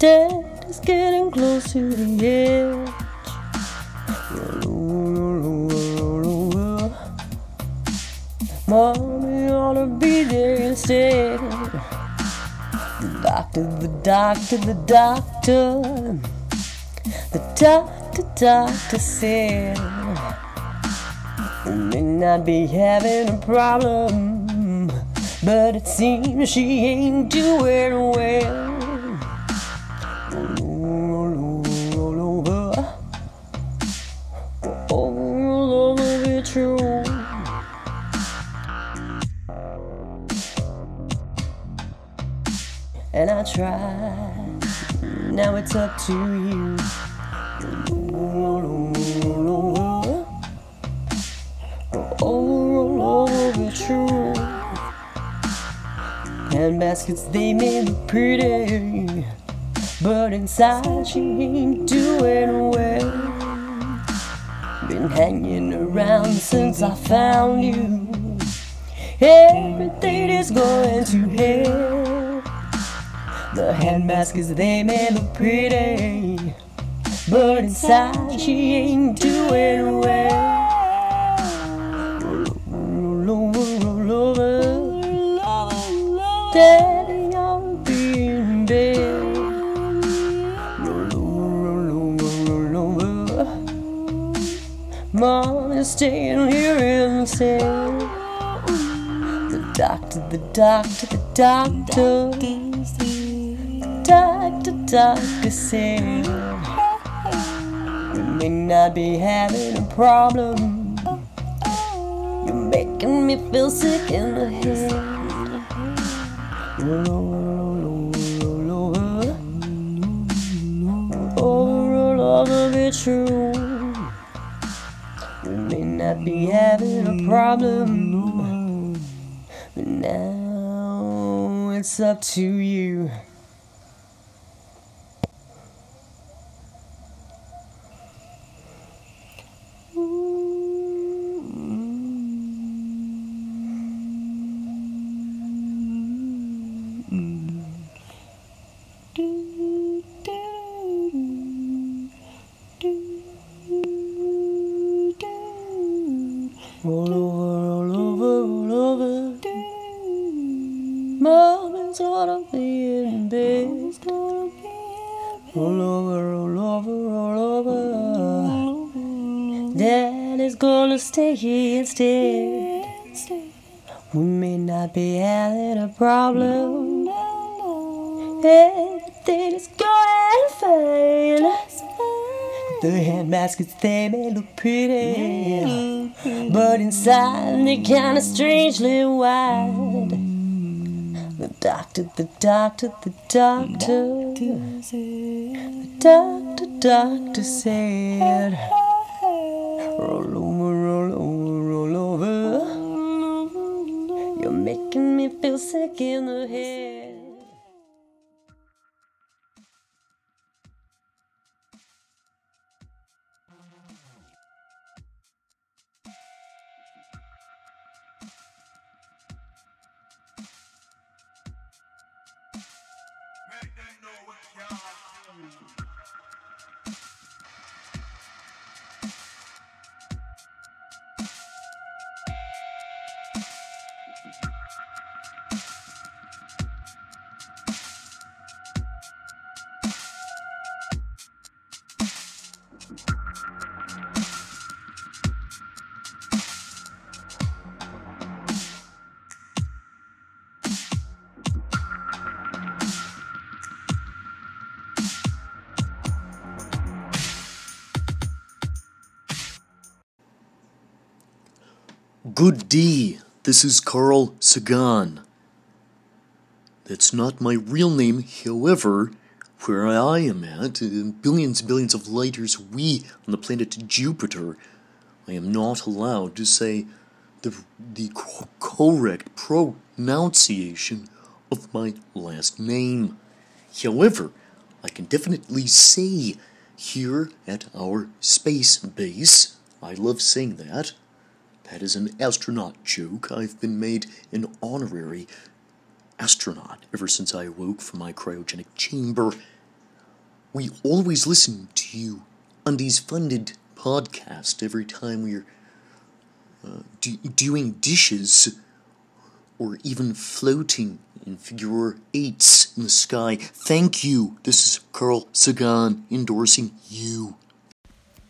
Dad is getting close to the edge. Mommy ought to be there instead. The doctor, the doctor, the doctor. The doctor, doctor said we may not be having a problem, but it seems she ain't doing well. I tried, now it's up to you. Roll over, over truth. And baskets they may look pretty, but inside she ain't doing well. Been hanging around since I found you. Everything is going to hell. The hand baskets they may look pretty, but inside she ain't doing well. Roll over, roll over, Daddy, I'll be in bed. Roll over, roll over, roll over. Mom is staying here instead. The doctor, the doctor, the doctor. Doctor, doctor said we may not be having a problem. You're making me feel sick in the head. Roll over, roll over, oh, roll over the truth. We may not be having a problem, but now it's up to you. Over. Dad gonna stay here instead. We may not be having a problem. Everything is going fine. The hand baskets, they may look pretty, but inside they're kinda strangely wide. The doctor, the doctor, the doctor, the doctor, doctor said, roll over, roll over, roll over. You're making me feel sick in the head. Good day, this is Carl Sagan. That's not my real name, however, where I am at, uh, billions and billions of light years away on the planet Jupiter, I am not allowed to say the, the co- correct pronunciation of my last name. However, I can definitely say here at our space base, I love saying that. That is an astronaut joke. I've been made an honorary astronaut ever since I awoke from my cryogenic chamber. We always listen to you on these funded podcasts every time we're uh, doing dishes or even floating in figure eights in the sky. Thank you. This is Carl Sagan endorsing you.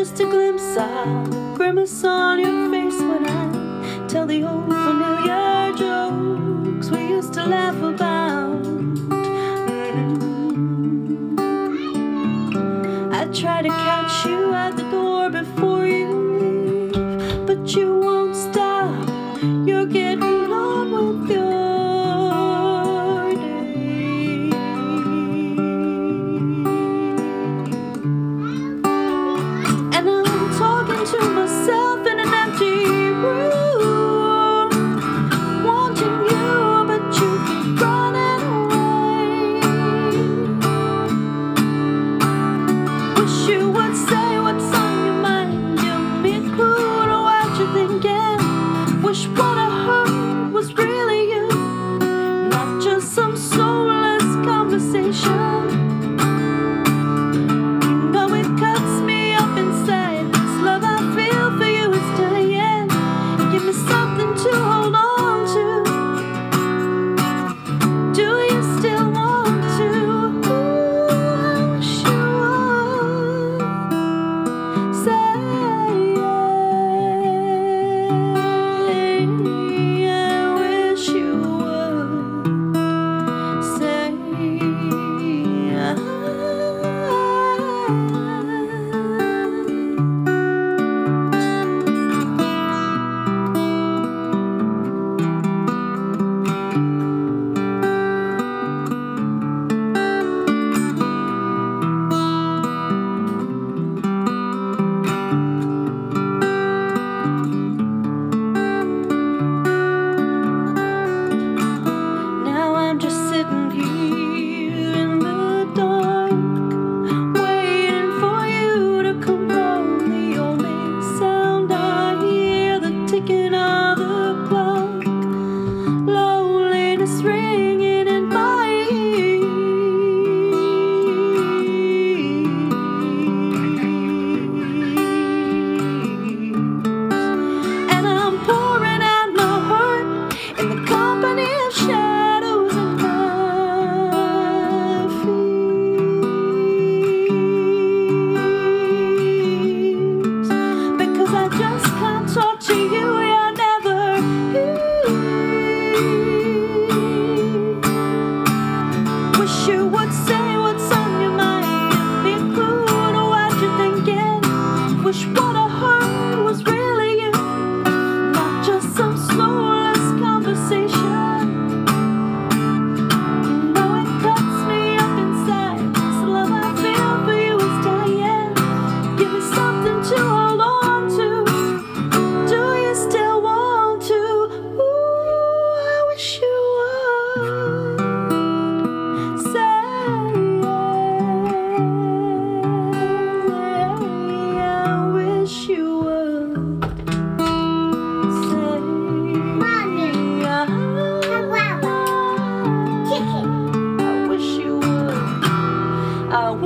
just a glimpse. of grimace on your face when I tell the old familiar jokes we used to laugh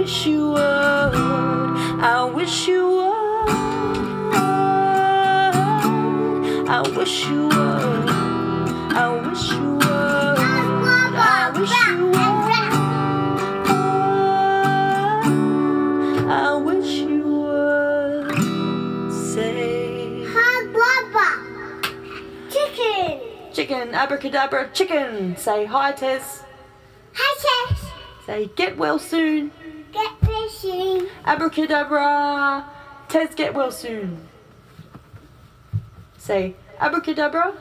wish you would. I wish you would. I wish you would. I wish you would. I wish you would. I wish you would say. Hot Chicken. Chicken. Abracadabra. Chicken. Say hi, Tess. Hi, Tess. Say get well soon. Get fishing. Abracadabra. Ted's get well soon. Say, abracadabra.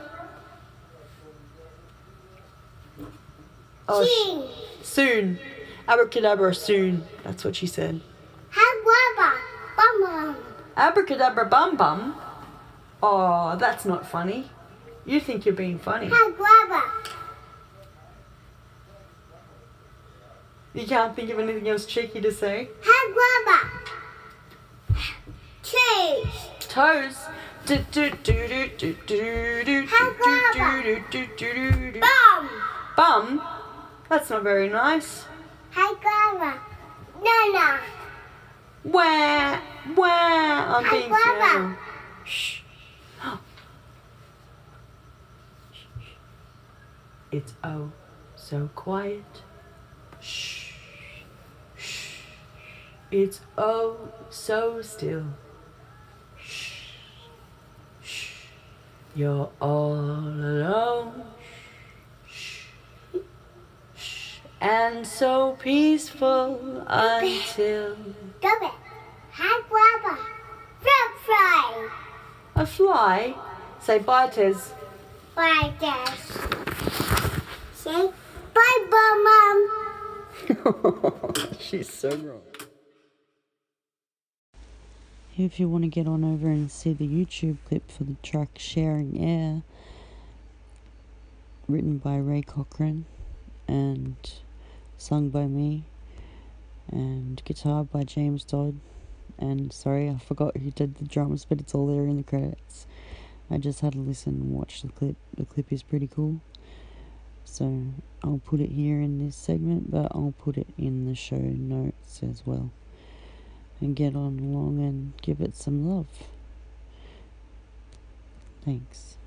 Oh, soon. Abracadabra soon. That's what she said. Abracadabra bum bum. Abracadabra bum bum. Oh, that's not funny. You think you're being funny. Abracadabra. You can't think of anything else cheeky to say. Haguaba. Cheese. Toes. Do, do, do, do, do, do, do, do, Haguaba. do, do, do, do, do. Bum. Bum. That's not very nice. Haguaba. Nana. Wah, wah. I'm being careful. Shh. It's oh so quiet. Shh. It's oh so still. Shh. Shh. You're all alone. Shh. Shh. And so peaceful until Go it. Haguaba. Frog fry. a fly. Say bye, Tez. Bye, Dad. Say bye, Bum Mom. She's so wrong. If you want to get on over and see the YouTube clip for the track Sharing Air, written by Ray Cochran and sung by me, and guitar by James Dodd. And sorry, I forgot who did the drums, but it's all there in the credits. I just had to listen and watch the clip. The clip is pretty cool. So I'll put it here in this segment, but I'll put it in the show notes as well and get on along and give it some love. Thanks.